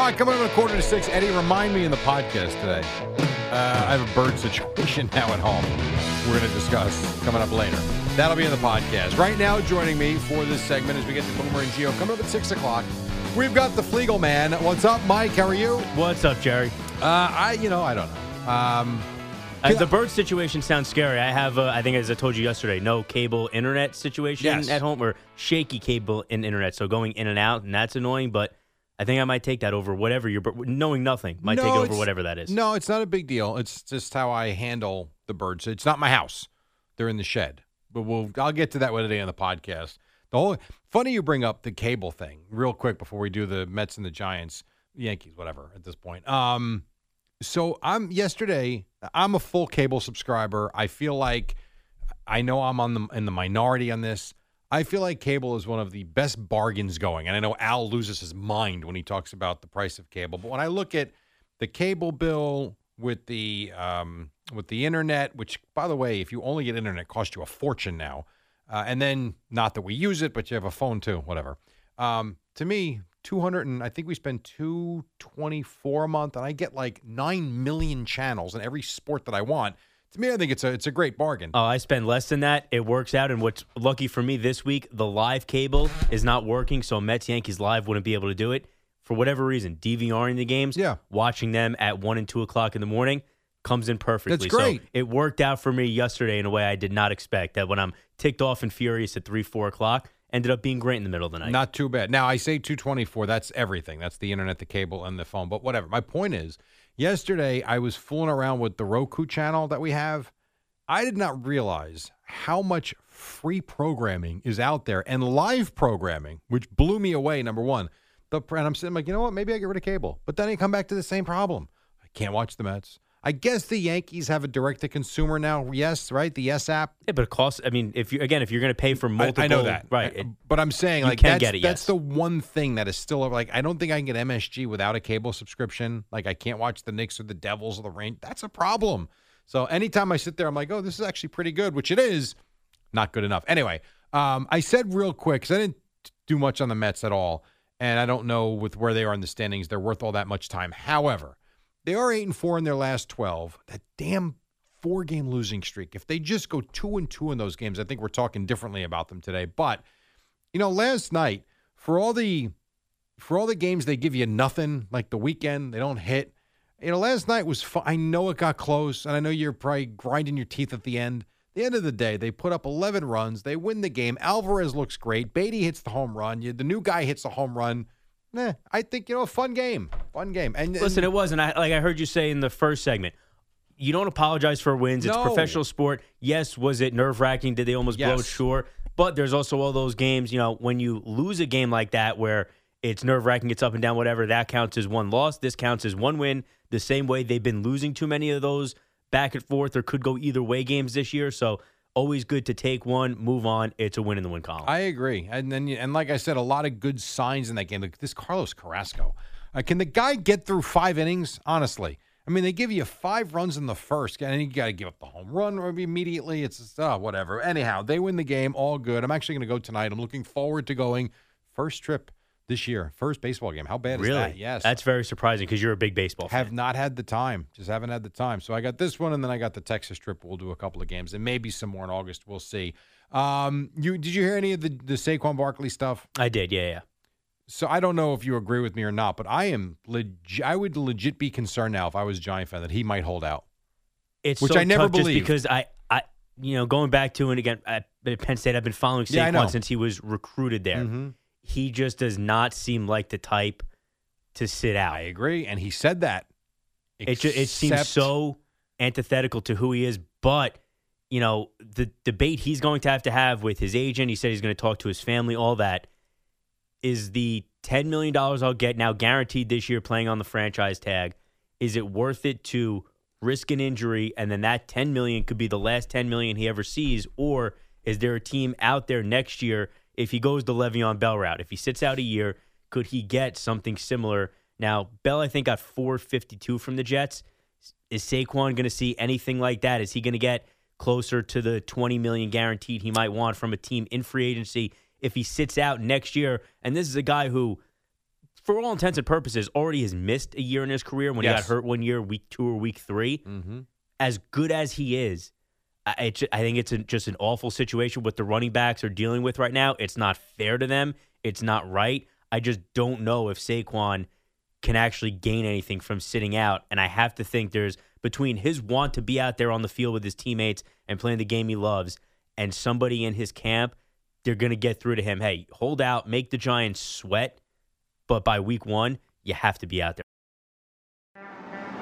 All right, coming up at a quarter to six. Eddie, remind me in the podcast today. Uh, I have a bird situation now at home. We're going to discuss coming up later. That'll be in the podcast. Right now, joining me for this segment as we get to Boomer and Geo coming up at six o'clock. We've got the Fleagle Man. What's up, Mike? How are you? What's up, Jerry? Uh, I, you know, I don't know. Um, Uh, the bird situation sounds scary. I have, uh, I think, as I told you yesterday, no cable internet situation Yes. at home or shaky cable and internet. So going in and out, and that's annoying. But I think I might take that over whatever you're, knowing nothing, might take it over whatever that is. No, it's not a big deal. It's just how I handle the birds. It's not my house; they're in the shed. But we'll I'll get to that one today on the podcast. The whole funny you bring up the cable thing real quick before we do the Mets and the Giants, Yankees, whatever. At this point, um, so I'm yesterday. I'm a full cable subscriber. I feel like I know I'm on the in the minority on this. I feel like cable is one of the best bargains going, and I know Al loses his mind when he talks about the price of cable. But when I look at the cable bill with the um, with the internet, which by the way, if you only get internet, costs you a fortune now, uh, and then not that we use it, but you have a phone too, whatever. Um, to me, two hundred and I think we spend two twenty four a month, and I get like nine million channels and every sport that I want. To me, I think it's a it's a great bargain. Oh, I spend less than that. It works out. And what's lucky for me this week, the live cable is not working. So Mets Yankees Live wouldn't be able to do it for whatever reason. DVRing the games, Yeah. watching them at one and two o'clock in the morning comes in perfectly. That's great. So it worked out for me yesterday in a way I did not expect. That when I'm ticked off and furious at three, four o'clock, ended up being great in the middle of the night. Not too bad. Now I say 224. That's everything. That's the internet, the cable, and the phone. But whatever. My point is, yesterday I was fooling around with the Roku channel that we have. I did not realize how much free programming is out there and live programming, which blew me away. Number one, the and I'm sitting like, you know what? Maybe I get rid of cable, but then I come back to the same problem. I can't watch the Mets. I guess the Yankees have a direct to consumer now. Yes, right. The YES app. yeah, but it costs. I mean, if you again, if you're going to pay for multiple, I, know that, right? It- but I'm saying like that's, get it, that's yes. the one thing that is still like I don't think I can get MSG without a cable subscription. Like I can't watch the Knicks or the Devils or the Rain. That's a problem. So anytime I sit there, I'm like, oh, this is actually pretty good, which it is. Not good enough. Anyway, um, I said real quick because I didn't do much on the Mets at all, and I don't know with where they are in the standings, they're worth all that much time. However, they are eight and four in their last twelve. That damn four game losing streak. If they just go two and two in those games, I think we're talking differently about them today. But you know, last night for all the for all the games they give you nothing, like the weekend they don't hit. You know, last night was. I know it got close, and I know you're probably grinding your teeth at the end. The end of the day, they put up 11 runs. They win the game. Alvarez looks great. Baty hits the home run. You, the new guy hits the home run. Nah, I think you know, a fun game, fun game. And and- Listen, it wasn't. I, like I heard you say in the first segment, you don't apologize for wins. It's No. professional sport. Yes, was it nerve wracking? Did they almost blow Yes. it? Sure. But there's also all those games, you know, when you lose a game like that where it's nerve wracking, it's up and down, whatever, that counts as one loss. This counts as one win. The same way they've been losing too many of those back and forth or could go either way games this year. So always good to take one, move on. It's a win in the win column. I agree, and then and like I said, a lot of good signs in that game. Like this Carlos Carrasco, uh, can the guy get through five innings? Honestly, I mean, they give you five runs in the first, and you got to give up the home run immediately. It's just, oh, whatever. Anyhow, they win the game, all good. I'm actually going to go tonight. I'm looking forward to going first trip this year, first baseball game. How bad is really? that? Yes, That's very surprising because you're a big baseball fan. have not had the time. Just haven't had the time. So I got this one, and then I got the Texas trip. We'll do a couple of games, and maybe some more in August. We'll see. Um, you did you hear any of the the Saquon Barkley stuff? I did, yeah, yeah. So I don't know if you agree with me or not, but I am leg- I would legit be concerned now if I was a Giant fan that he might hold out. It's Which so I never believed. because I, I, you know, going back to and again at Penn State, I've been following Yeah. Saquon since he was recruited there. Mhm. He just does not seem like the type to sit out. I agree, and he said that. It ju- it seems so antithetical to who he is, but you know the debate he's going to have to have with his agent. He said he's going to talk to his family. All that is the ten million dollars I'll get now guaranteed this year playing on the franchise tag. Is it worth it to risk an injury and then that ten million could be the last ten million he ever sees, or is there a team out there next year if he goes the Le'Veon Bell route? If he sits out a year, could he get something similar? Now Bell, I think, got four fifty two from the Jets. Is Saquon going to see anything like that? Is he going to get closer to the 20 million guaranteed he might want from a team in free agency if he sits out next year? And this is a guy who, for all intents and purposes, already has missed a year in his career when he got hurt one year, week two or week 3 Mhm. As good as he is, I, I think it's just an awful situation what the running backs are dealing with right now. It's not fair to them. It's not right. I just don't know if Saquon can actually gain anything from sitting out. And I have to think there's between his want to be out there on the field with his teammates and playing the game he loves and somebody in his camp, they're going to get through to him. Hey, hold out, make the Giants sweat. But by week one, you have to be out there.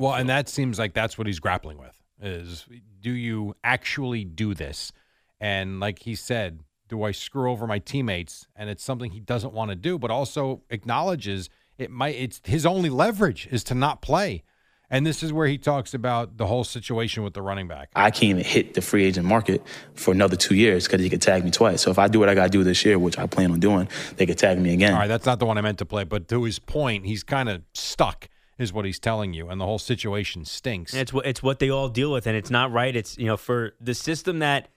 Well, and that seems like that's what he's grappling with is do you actually do this? And like he said, do I screw over my teammates? And it's something he doesn't want to do, but also acknowledges it might it's his only leverage is to not play. And this is where he talks about the whole situation with the running back. I can't even hit the free agent market for another two years because he could tag me twice. So if I do what I got to do this year, which I plan on doing, they could tag me again. All right, that's not the one I meant to play, but to his point, he's kind of stuck, is what he's telling you, and the whole situation stinks. And it's what it's what they all deal with, and it's not right. It's you know for the system that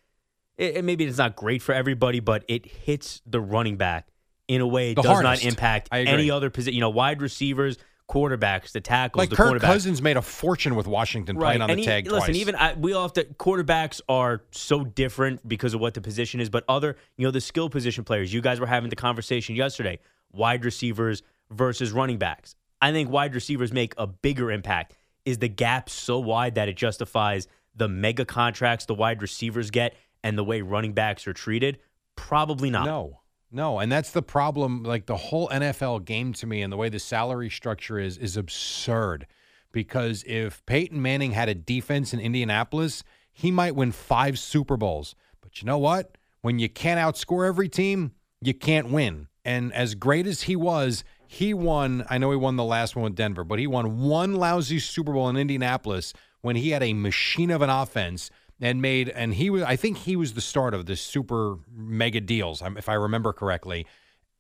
it, it- maybe it's not great for everybody, but it hits the running back in a way it The does hardest. not impact any other position. You know, wide receivers, quarterbacks, the tackles, like the Kirk. Cousins made a fortune with Washington playing on the and e- tag listen, twice. even I, we all have to. Quarterbacks are so different because of what the position is, but other, you know, the skill position players. You guys were having the conversation yesterday. Wide receivers versus running backs. I think wide receivers make a bigger impact. Is the gap so wide that it justifies the mega contracts the wide receivers get and the way running backs are treated? Probably not. No, no, and that's the problem. Like the whole NFL game to me, and the way the salary structure is, is absurd. Because if Peyton Manning had a defense in Indianapolis, he might win five Super Bowls. But you know what? When you can't outscore every team, you can't win. And as great as he was, he won. I know he won the last one with Denver, but he won one lousy Super Bowl in Indianapolis when he had a machine of an offense and made and he was I think he was the start of the super mega deals if I remember correctly.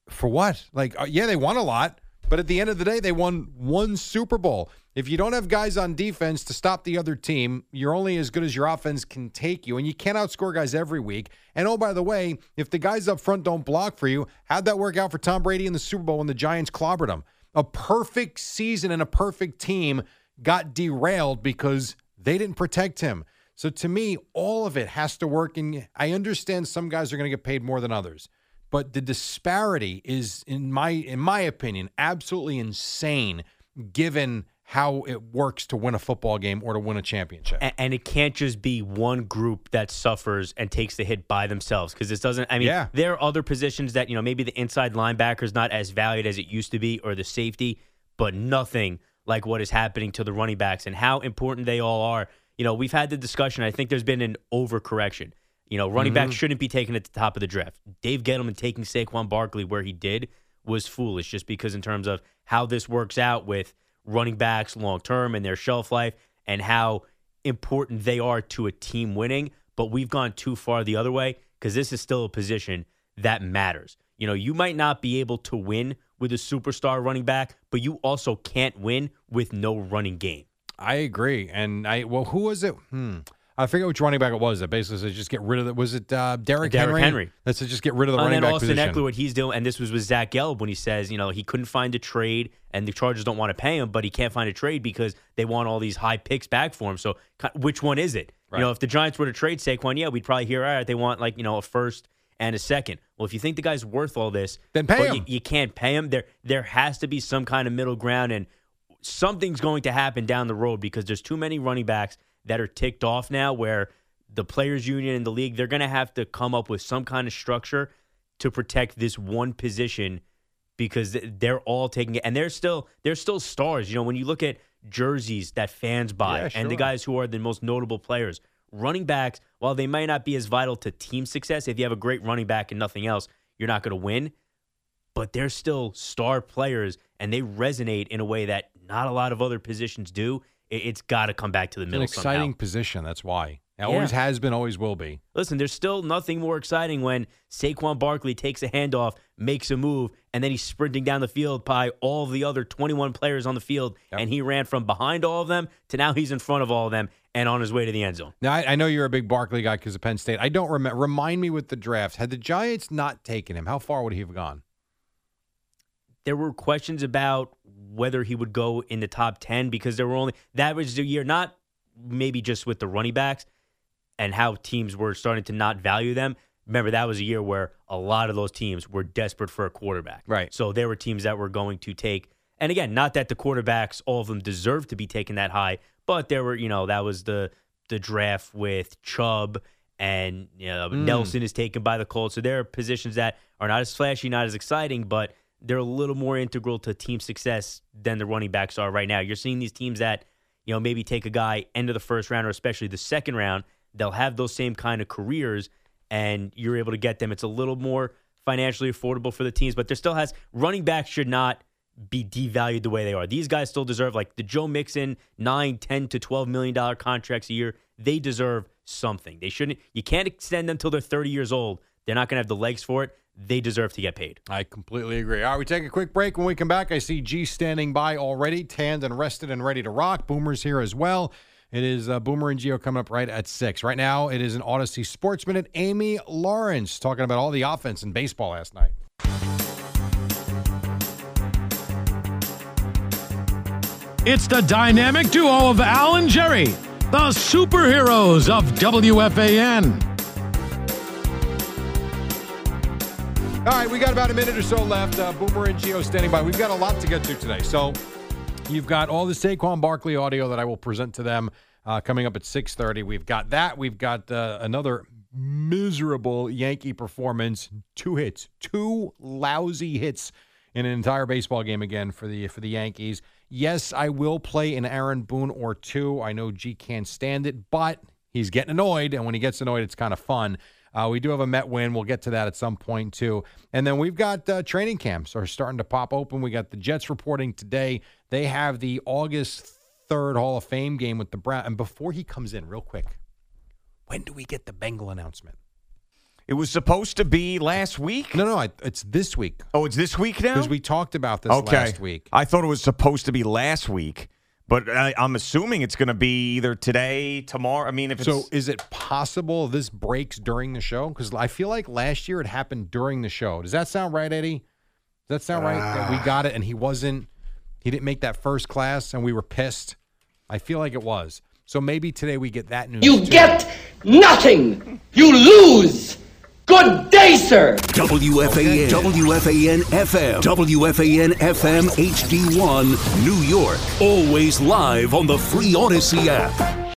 For what? Like uh, yeah, they won a lot, but at the end of the day they won one Super Bowl. If you don't have guys on defense to stop the other team, you're only as good as your offense can take you and you can't outscore guys every week. And oh by the way, if the guys up front don't block for you, how'd that work out for Tom Brady in the Super Bowl when the Giants clobbered him? A perfect season and a perfect team got derailed because they didn't protect him. So to me, all of it has to work. And I understand some guys are going to get paid more than others, but the disparity is, in my in my opinion, absolutely insane. Given how it works to win a football game or to win a championship. A- and it can't just be one group that suffers and takes the hit by themselves because this doesn't. I mean, Yeah. there are other positions that you know maybe the inside linebacker is not as valued as it used to be, or the safety, but nothing like what is happening to the running backs and how important they all are. You know, we've had the discussion. I think there's been an overcorrection. You know, running backs shouldn't be taken at the top of the draft. Dave Gettleman taking Saquon Barkley where he did was foolish, just because in terms of how this works out with running backs long term and their shelf life and how important they are to a team winning. But we've gone too far the other way. because this is still a position that matters. You know, you might not be able to win with a superstar running back, but you also can't win with no running game. I agree. And I well, who was it? Hmm. I forget which running back it was that basically said just get rid of it. Was it uh, Derrick, Derrick Henry? Henry. That said just get rid of the and running back Austin position. Ekeler, what he's doing, and this was with Zach Gelb when he says, you know, he couldn't find a trade, and the Chargers don't want to pay him, but he can't find a trade because they want all these high picks back for him. So, which one is it? Right. You know, if the Giants were to trade Saquon, yeah, we'd probably hear, all right, they want like you know a first and a second. Well, if you think the guy's worth all this, Then pay him. You, you can't pay him. There, there has to be some kind of middle ground, and something's going to happen down the road because there's too many running backs that are ticked off now where the players union in the league they're going to have to come up with some kind of structure to protect this one position because they're all taking it and they're still they're still stars you know when you look at jerseys that fans buy Yeah, and the guys who are the most notable players running backs while they might not be as vital to team success if you have a great running back and nothing else you're not going to win but they're still star players and they resonate in a way that not a lot of other positions do. It, it's got to come back to the middle. It's an exciting somehow. position. That's why. It Yeah. always has been, always will be. Listen, there's still nothing more exciting when Saquon Barkley takes a handoff, makes a move, and then he's sprinting down the field by all the other 21 players on the field, Yep. and he ran from behind all of them to now he's in front of all of them and on his way to the end zone. Now I, I know you're a big Barkley guy because of Penn State. I don't remember. Remind me with the draft. Had the Giants not taken him, how far would he have gone? there were questions about whether he would go in the top 10 because there were only that was the year not maybe just with the running backs and how teams were starting to not value them. Remember that was a year where a lot of those teams were desperate for a quarterback. Right. so there were teams that were going to take and again not that the quarterbacks all of them deserved to be taken that high but there were you know that was the the draft with Chubb and you know, mm. Nelson is taken by the Colts. So there are positions that are not as flashy not as exciting but they're a little more integral to team success than the running backs are right now. You're seeing these teams that, you know, maybe take a guy end of the first round or especially the second round, they'll have those same kind of careers and you're able to get them. It's a little more financially affordable for the teams, but there still has running backs should not be devalued the way they are. These guys still deserve like the Joe Mixon 9, 10 to 12 million dollar contracts a year. They deserve something. They shouldn't you can't extend them till they're 30 years old. They're not going to have the legs for it. They deserve to get paid. I completely agree. All right, we take a quick break. When we come back, I see G standing by already, tanned and rested and ready to rock. Boomer's here as well. It is uh, Boomer and Geo coming up right at six. Right now, it is an Audacy Sports Minute. Amy Lawrence talking about all the offense in baseball last night. It's the dynamic duo of Al and Jerry, the superheroes of WFAN. All right, we got about a minute or so left. Uh, Boomer and Geo standing by. We've got a lot to get to today. So you've got all the Saquon Barkley audio that I will present to them uh, coming up at 6.30. We've got that. We've got uh, another miserable Yankee performance. Two hits. Two lousy hits in an entire baseball game again for the for the Yankees. Yes, I will play an Aaron Boone or two. I know G can't stand it, but he's getting annoyed, and when he gets annoyed, it's kind of fun. Uh, we do have a Met win. We'll get to that at some point too. And then we've got uh, training camps are starting to pop open. We got the Jets reporting today. They have the August third Hall of Fame game with the Brown. And before he comes in, real quick, when do we get the Bengal announcement? It was supposed to be last week. No, no, it's this week Oh, it's this week now. because we talked about this okay. last week. I thought it was supposed to be last week, but I, I'm assuming it's going to be either today, tomorrow. I mean, if it's So is it possible this breaks during the show? Because I feel like last year it happened during the show. Does that sound right, Eddie? Does that sound right? That we ah. got it and he wasn't, he didn't make that first class and we were pissed. I feel like it was. So maybe today we get that news. You too. get nothing. You lose. Good day, sir. WFAN, WFAN FM, WFAN FM HD1, New York. Always live on the free Audacy app.